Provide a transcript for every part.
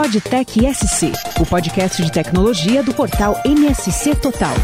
PodTech SC, o podcast de tecnologia do portal NSC Total.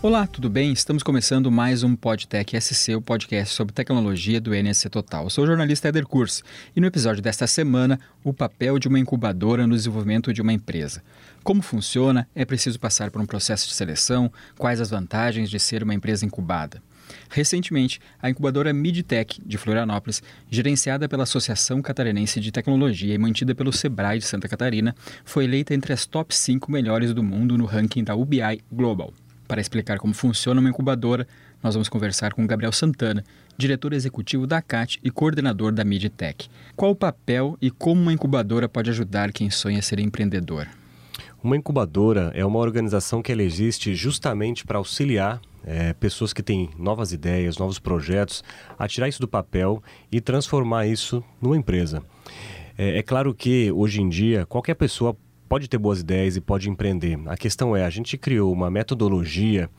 Olá, tudo bem? Estamos começando mais um PodTech SC, o podcast sobre tecnologia do NSC Total. Eu sou o jornalista Eder Kurz e no episódio desta semana, o papel de uma incubadora no desenvolvimento de uma empresa. Como funciona? É preciso passar por um processo de seleção? Quais as vantagens de ser uma empresa incubada? Recentemente, a incubadora Midtech de Florianópolis, gerenciada pela Associação Catarinense de Tecnologia e mantida pelo Sebrae de Santa Catarina, foi eleita entre as top 5 melhores do mundo no ranking da UBI Global. Para explicar como funciona uma incubadora, nós vamos conversar com Gabriel Santana, diretor executivo da CAT e coordenador da Midtech. Qual o papel e como uma incubadora pode ajudar quem sonha ser empreendedor? Uma incubadora é uma organização que ela existe justamente para auxiliar é, pessoas que têm novas ideias, novos projetos, a tirar isso do papel e transformar isso numa empresa. É, é claro que hoje em dia qualquer pessoa pode ter boas ideias e pode empreender. A questão é, a gente criou uma metodologia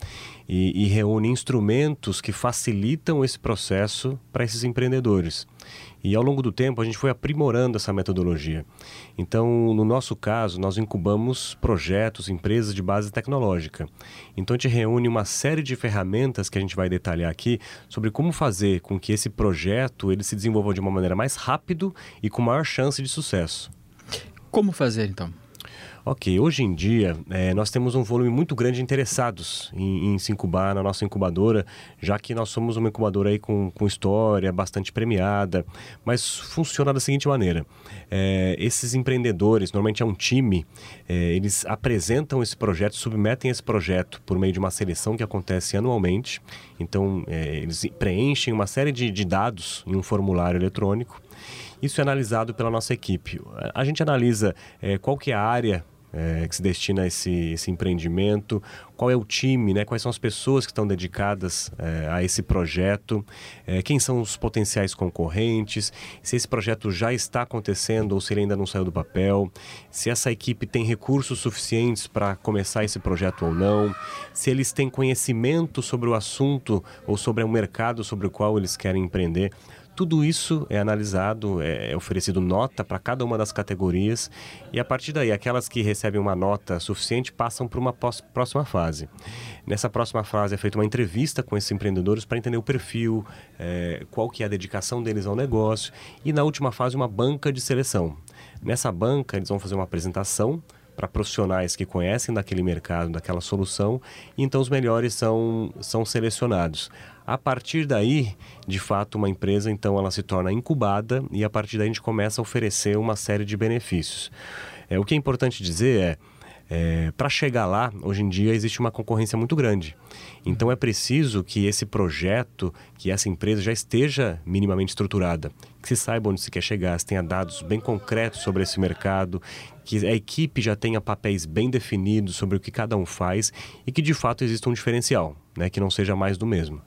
e, e reúne instrumentos que facilitam esse processo para esses empreendedores. E ao longo do tempo a gente foi aprimorando essa metodologia. Então, no nosso caso, nós incubamos projetos, empresas de base tecnológica. Então, a gente reúne uma série de ferramentas que a gente vai detalhar aqui sobre como fazer com que esse projeto ele se desenvolva de uma maneira mais rápido e com maior chance de sucesso. Como fazer então? Ok, hoje em dia é, nós temos um volume muito grande de interessados em, em, se incubar na nossa incubadora, já que nós somos uma incubadora aí com, com história bastante premiada, mas funciona da seguinte maneira: é, esses empreendedores, normalmente é um time, é, eles apresentam esse projeto, submetem esse projeto por meio de uma seleção que acontece anualmente, então eles preenchem uma série de, de dados em um formulário eletrônico. Isso é analisado pela nossa equipe. A gente analisa é, qual que é a área é, que se destina a esse, esse, empreendimento, qual é o time, né? quais são as pessoas que estão dedicadas é, a esse projeto, é, quem são os potenciais concorrentes, se esse projeto já está acontecendo ou se ele ainda não saiu do papel, se essa equipe tem recursos suficientes para começar esse projeto ou não, se eles têm conhecimento sobre o assunto ou sobre o mercado sobre o qual eles querem empreender. Tudo isso é analisado, é, é oferecido nota para cada uma das categorias e a partir daí aquelas que recebem uma nota suficiente passam para uma próxima fase. Nessa próxima fase é feita uma entrevista com esses empreendedores para entender o perfil, é, qual que é a dedicação deles ao negócio e na última fase uma banca de seleção. Nessa banca eles vão fazer uma apresentação para profissionais que conhecem daquele mercado, daquela solução, e então os melhores são, são selecionados. A partir daí, de fato, uma empresa então ela se torna incubada e a partir daí a gente começa a oferecer uma série de benefícios. É, o que é importante dizer é é, para chegar lá, hoje em dia existe uma concorrência muito grande. Então é preciso que esse projeto, que essa empresa já esteja minimamente estruturada, que se saiba onde se quer chegar, se tenha dados bem concretos sobre esse mercado, que a equipe já tenha papéis bem definidos sobre o que cada um faz e que de fato exista um diferencial, né, que não seja mais do mesmo.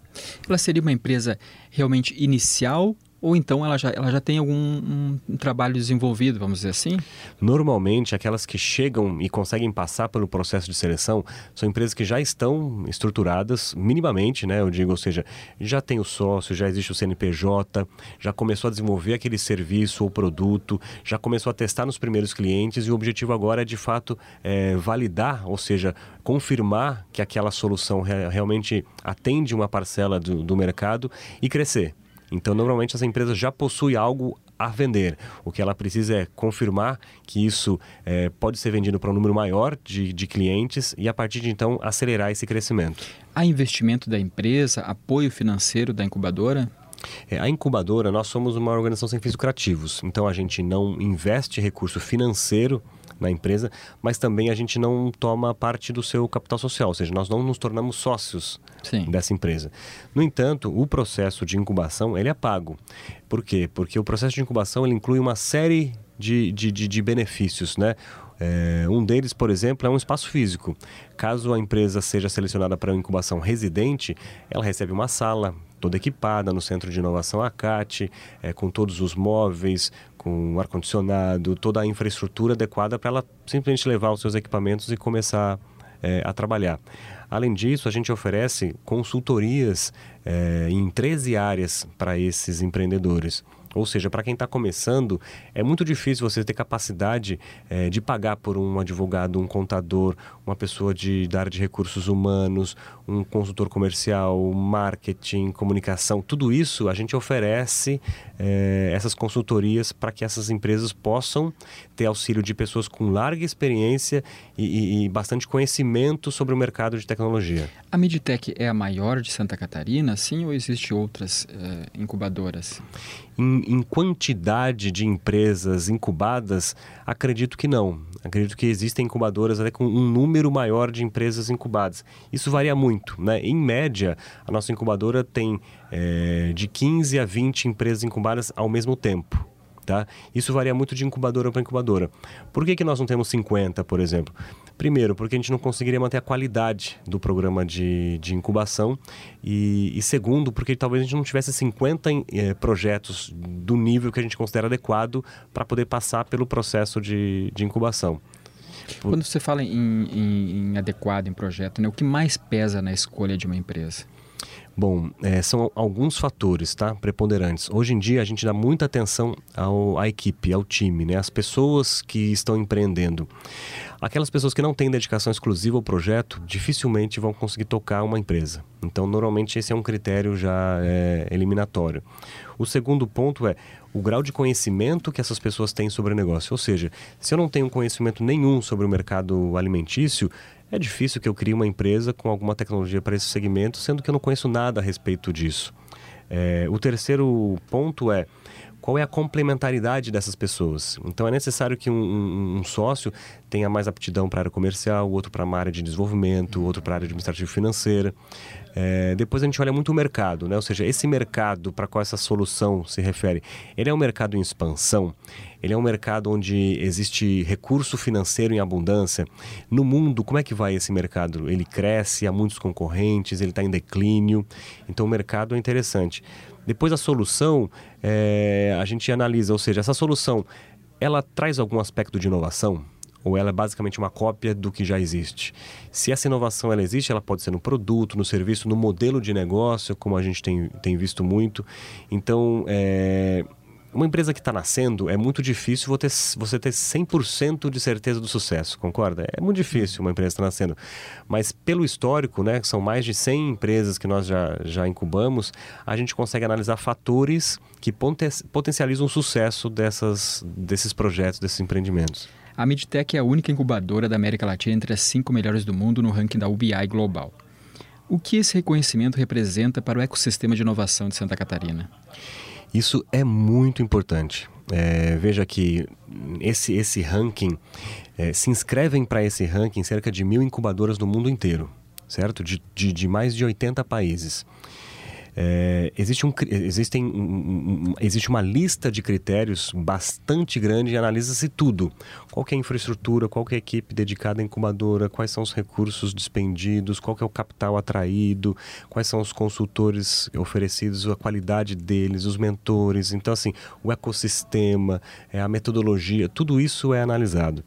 Ela seria uma empresa realmente inicial ou então ela já, ela já tem algum um, trabalho desenvolvido, vamos dizer assim? Normalmente, aquelas que chegam e conseguem passar pelo processo de seleção são empresas que já estão estruturadas minimamente, né? Eu digo, ou seja, já tem o sócio, já existe o CNPJ, já começou a desenvolver aquele serviço ou produto, já começou a testar nos primeiros clientes e o objetivo agora é de fato é, validar, ou seja, confirmar que aquela solução re realmente atende uma parcela do, do mercado e crescer. Então, normalmente, essa empresa já possui algo a vender. O que ela precisa é confirmar que isso é, pode ser vendido para um número maior de, de clientes e, a partir de então, acelerar esse crescimento. Há investimento da empresa, apoio financeiro da incubadora? É, a incubadora, nós somos uma organização sem fins lucrativos, então a gente não investe recurso financeiro na empresa, mas também a gente não toma parte do seu capital social, ou seja, nós não nos tornamos sócios Sim. dessa empresa. No entanto, o processo de incubação ele é pago. Por quê? Porque o processo de incubação ele inclui uma série de, de, de, de benefícios, né? É, um deles, por exemplo, é um espaço físico. Caso a empresa seja selecionada para uma incubação residente, ela recebe uma sala toda equipada no Centro de Inovação ACAT, é, com todos os móveis, com ar-condicionado, toda a infraestrutura adequada para ela simplesmente levar os seus equipamentos e começar é, a trabalhar. Além disso, a gente oferece consultorias é, em 13 áreas para esses empreendedores. Ou seja, para quem está começando, é muito difícil você ter capacidade é, de pagar por um advogado, um contador, uma pessoa de, da área de recursos humanos, um consultor comercial, marketing, comunicação. Tudo isso a gente oferece é, essas consultorias para que essas empresas possam ter auxílio de pessoas com larga experiência e, e, e bastante conhecimento sobre o mercado de tecnologia. A Midtech é a maior de Santa Catarina, sim, ou existe outras é, incubadoras? Em, em, quantidade de empresas incubadas, acredito que não. Acredito que existem incubadoras até com um número maior de empresas incubadas. Isso varia muito. Né? Em média, a nossa incubadora tem é, de 15 a 20 empresas incubadas ao mesmo tempo. Tá? Isso varia muito de incubadora para incubadora. Por que, que nós não temos 50, por exemplo? Primeiro, porque a gente não conseguiria manter a qualidade do programa de, de incubação. E, e segundo, porque talvez a gente não tivesse 50 eh, projetos do nível que a gente considera adequado para poder passar pelo processo de, de incubação. Quando você fala em, em, em adequado em projeto, né, o que mais pesa na escolha de uma empresa? Bom, é, são alguns fatores, tá? Preponderantes. Hoje em dia a gente dá muita atenção ao, à equipe, ao time, né? As pessoas que estão empreendendo. Aquelas pessoas que não têm dedicação exclusiva ao projeto dificilmente vão conseguir tocar uma empresa. Então, normalmente esse é um critério já é, eliminatório. O segundo ponto é o grau de conhecimento que essas pessoas têm sobre o negócio. Ou seja, se eu não tenho conhecimento nenhum sobre o mercado alimentício, é difícil que eu crie uma empresa com alguma tecnologia para esse segmento, sendo que eu não conheço nada a respeito disso. É, o terceiro ponto é qual é a complementaridade dessas pessoas. Então é necessário que um, um, um sócio tenha mais aptidão para a área comercial, outro para a área de desenvolvimento, outro para a área administrativa financeira. É, depois a gente olha muito o mercado, né? ou seja, esse mercado para qual essa solução se refere, ele é um mercado em expansão, ele é um mercado onde existe recurso financeiro em abundância. No mundo, como é que vai esse mercado? Ele cresce, há muitos concorrentes, ele está em declínio, então o mercado é interessante. Depois a solução, é, a gente analisa, ou seja, essa solução, ela traz algum aspecto de inovação? ou ela é basicamente uma cópia do que já existe. Se essa inovação ela existe, ela pode ser no produto, no serviço, no modelo de negócio, como a gente tem, tem visto muito. Então, é, uma empresa que está nascendo, é muito difícil você ter, você ter 100% de certeza do sucesso, concorda? É muito difícil uma empresa estar tá nascendo. Mas pelo histórico, né, que são mais de 100 empresas que nós já, já incubamos, a gente consegue analisar fatores que potencializam o sucesso dessas, desses projetos, desses empreendimentos. A Midtech é a única incubadora da América Latina entre as cinco melhores do mundo no ranking da UBI Global. O que esse reconhecimento representa para o ecossistema de inovação de Santa Catarina? Isso é muito importante. É, veja que esse, esse ranking, é, se inscrevem para esse ranking cerca de mil incubadoras no mundo inteiro, certo? De, de, de mais de 80 países. É, existe, um, existem, um, um, existe uma lista de critérios bastante grande e analisa-se tudo. Qual é a infraestrutura, qual é a equipe dedicada à incubadora, quais são os recursos dispendidos, qual é o capital atraído, quais são os consultores oferecidos, a qualidade deles, os mentores. Então, assim, o ecossistema, é, a metodologia, tudo isso é analisado.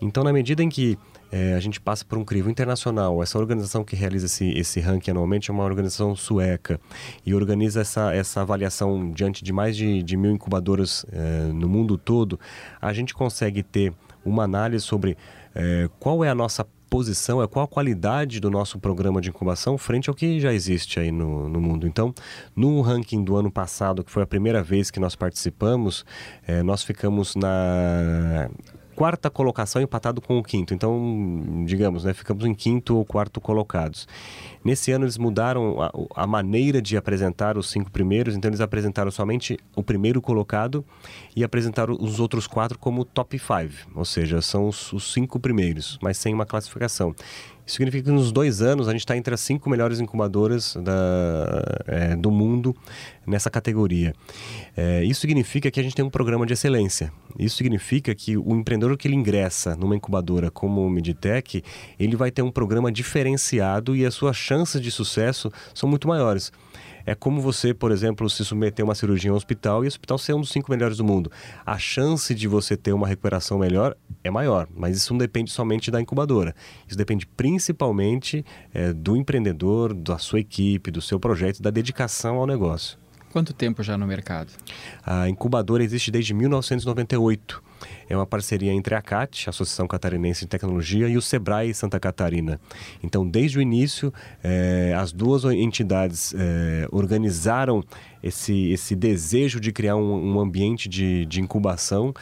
Então, na medida em que é, a gente passa por um crivo internacional. Essa organização que realiza esse, esse ranking anualmente é uma organização sueca e organiza essa, essa avaliação diante de mais de, de mil incubadoras é, no mundo todo. A gente consegue ter uma análise sobre é, qual é a nossa posição, é qual a qualidade do nosso programa de incubação frente ao que já existe aí no, no mundo. Então, no ranking do ano passado, que foi a primeira vez que nós participamos, é, nós ficamos na quarta colocação empatado com o quinto. Então, digamos, né, ficamos em quinto ou quarto colocados. Nesse ano eles mudaram a, a, maneira de apresentar os cinco primeiros, então eles apresentaram somente o primeiro colocado e apresentaram os outros quatro como top five, ou seja, são os, os cinco primeiros, mas sem uma classificação. Isso significa que nos dois anos a gente está entre as cinco melhores incubadoras da, é, do mundo nessa categoria. É, isso significa que a gente tem um programa de excelência. Isso significa que o empreendedor que ele ingressa numa incubadora como o Midtech, ele vai ter um programa diferenciado e as suas chances de sucesso são muito maiores. É como você, por exemplo, se submeter a uma cirurgia em um hospital e o hospital ser um dos cinco melhores do mundo. A chance de você ter uma recuperação melhor é maior, mas isso não depende somente da incubadora. Isso depende principalmente é, do empreendedor, da sua equipe, do seu projeto, da dedicação ao negócio. Quanto tempo já no mercado? A incubadora existe desde 1998. É uma parceria entre a CAT, Associação Catarinense de Tecnologia, e o SEBRAE Santa Catarina. Então, desde o início, eh, as duas entidades eh, organizaram esse, esse desejo de criar um, um ambiente de, de incubação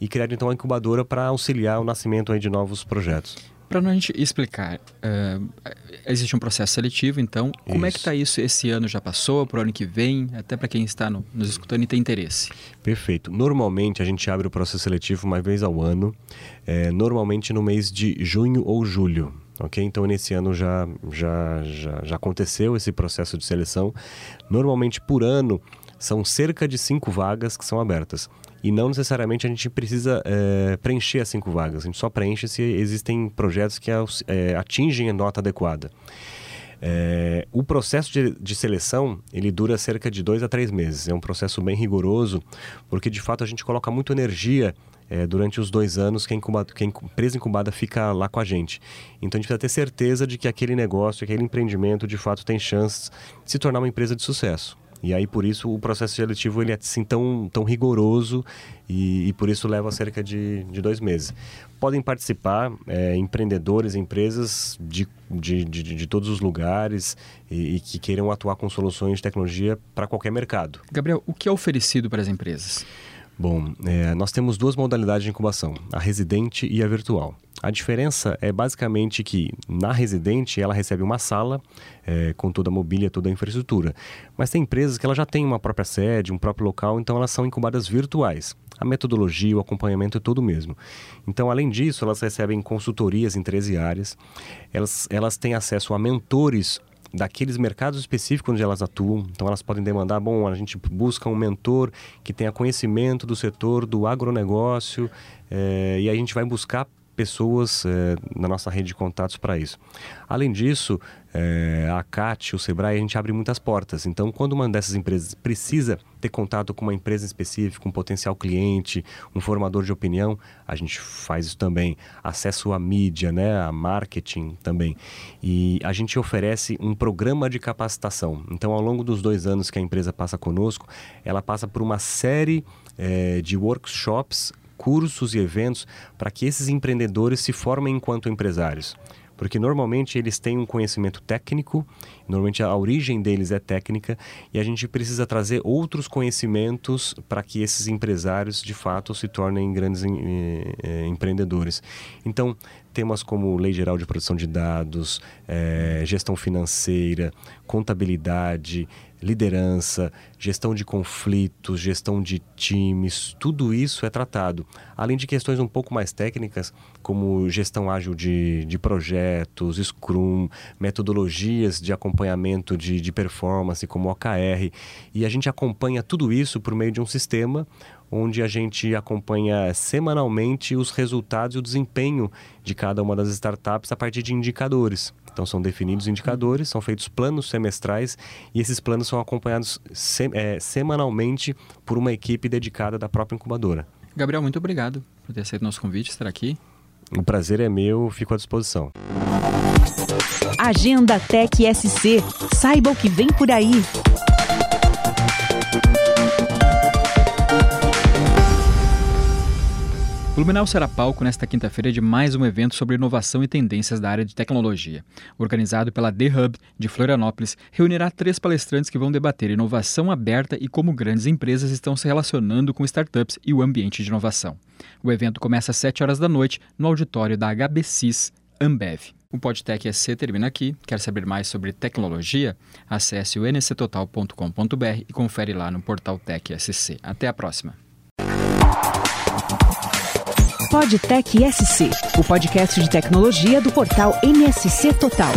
e criar então a incubadora para auxiliar o nascimento de novos projetos. Para a gente explicar, uh, existe um processo seletivo, então, como isso. é que está isso? Esse ano já passou, para o ano que vem, até para quem está no, nos escutando e tem interesse. Perfeito. Normalmente a gente abre o processo seletivo uma vez ao ano, é, normalmente no mês de junho ou julho. Ok? Então, nesse ano já, já, já, já aconteceu esse processo de seleção. Normalmente, por ano, são cerca de cinco vagas que são abertas e não necessariamente a gente precisa é, preencher as cinco vagas. A gente só preenche se existem projetos que é, atingem a nota adequada. É, o processo de, de, seleção ele dura cerca de dois a três meses. É um processo bem rigoroso, porque de fato a gente coloca muita energia é, durante os dois anos que a, incubado, que a empresa incubada fica lá com a gente. Então a gente precisa ter certeza de que aquele negócio, aquele empreendimento de fato tem chances de se tornar uma empresa de sucesso. E aí, por isso, o processo seletivo ele é assim, tão, tão rigoroso e, e por isso leva cerca de, de dois meses. Podem participar é, empreendedores, empresas de, de, de, de, todos os lugares e, e que queiram atuar com soluções de tecnologia para qualquer mercado. Gabriel, o que é oferecido para as empresas? Bom, é, nós temos duas modalidades de incubação, a residente e a virtual. A diferença é basicamente que na residente ela recebe uma sala é, com toda a mobília, toda a infraestrutura. Mas tem empresas que ela já têm uma própria sede, um próprio local, então elas são incubadas virtuais. A metodologia, o acompanhamento é todo o mesmo. Então, além disso, elas recebem consultorias em 13 áreas, elas, elas têm acesso a mentores daqueles mercados específicos onde elas atuam. Então elas podem demandar, bom, a gente busca um mentor que tenha conhecimento do setor do agronegócio é, e a gente vai buscar pessoas é, na nossa rede de contatos para isso. Além disso, é, a CAT, o Sebrae, a gente abre muitas portas. Então, quando uma dessas empresas precisa ter contato com uma empresa específica, um potencial cliente, um formador de opinião, a gente faz isso também. Acesso à mídia, né, a marketing também. E a gente oferece um programa de capacitação. Então, ao longo dos dois anos que a empresa passa conosco, ela passa por uma série é, de workshops cursos e eventos para que esses empreendedores se formem enquanto empresários. Porque normalmente eles têm um conhecimento técnico, normalmente a origem deles é técnica, e a gente precisa trazer outros conhecimentos para que esses empresários de fato se tornem grandes eh, eh, empreendedores. Então, temas como Lei Geral de Proteção de Dados, eh, gestão financeira, contabilidade, liderança, gestão de conflitos, gestão de times, tudo isso é tratado. Além de questões um pouco mais técnicas, como gestão ágil de, de projetos, Scrum, metodologias de acompanhamento de, de performance, como OKR. E a gente acompanha tudo isso por meio de um sistema onde a gente acompanha semanalmente os resultados e o desempenho de cada uma das startups a partir de indicadores. Então são definidos indicadores, são feitos planos semestrais e esses planos são acompanhados se, é, semanalmente por uma equipe dedicada da própria incubadora. Gabriel, muito obrigado por ter aceito nosso convite, estar aqui. O prazer é meu, fico à disposição. Agenda Tech SC. Saiba o que vem por aí. Blumenau será palco nesta quinta-feira de mais um evento sobre inovação e tendências da área de tecnologia. Organizado pela The Hub de Florianópolis, reunirá três palestrantes que vão debater inovação aberta e como grandes empresas estão se relacionando com startups e o ambiente de inovação. O evento começa às 7 horas da noite no auditório da HBCIS Ambev. O Podtech SC termina aqui. Quer saber mais sobre tecnologia? Acesse o nctotal.com.br e confere lá no portal Tech SC. Até a próxima. Podtech SC, o podcast de tecnologia do portal NSC Total.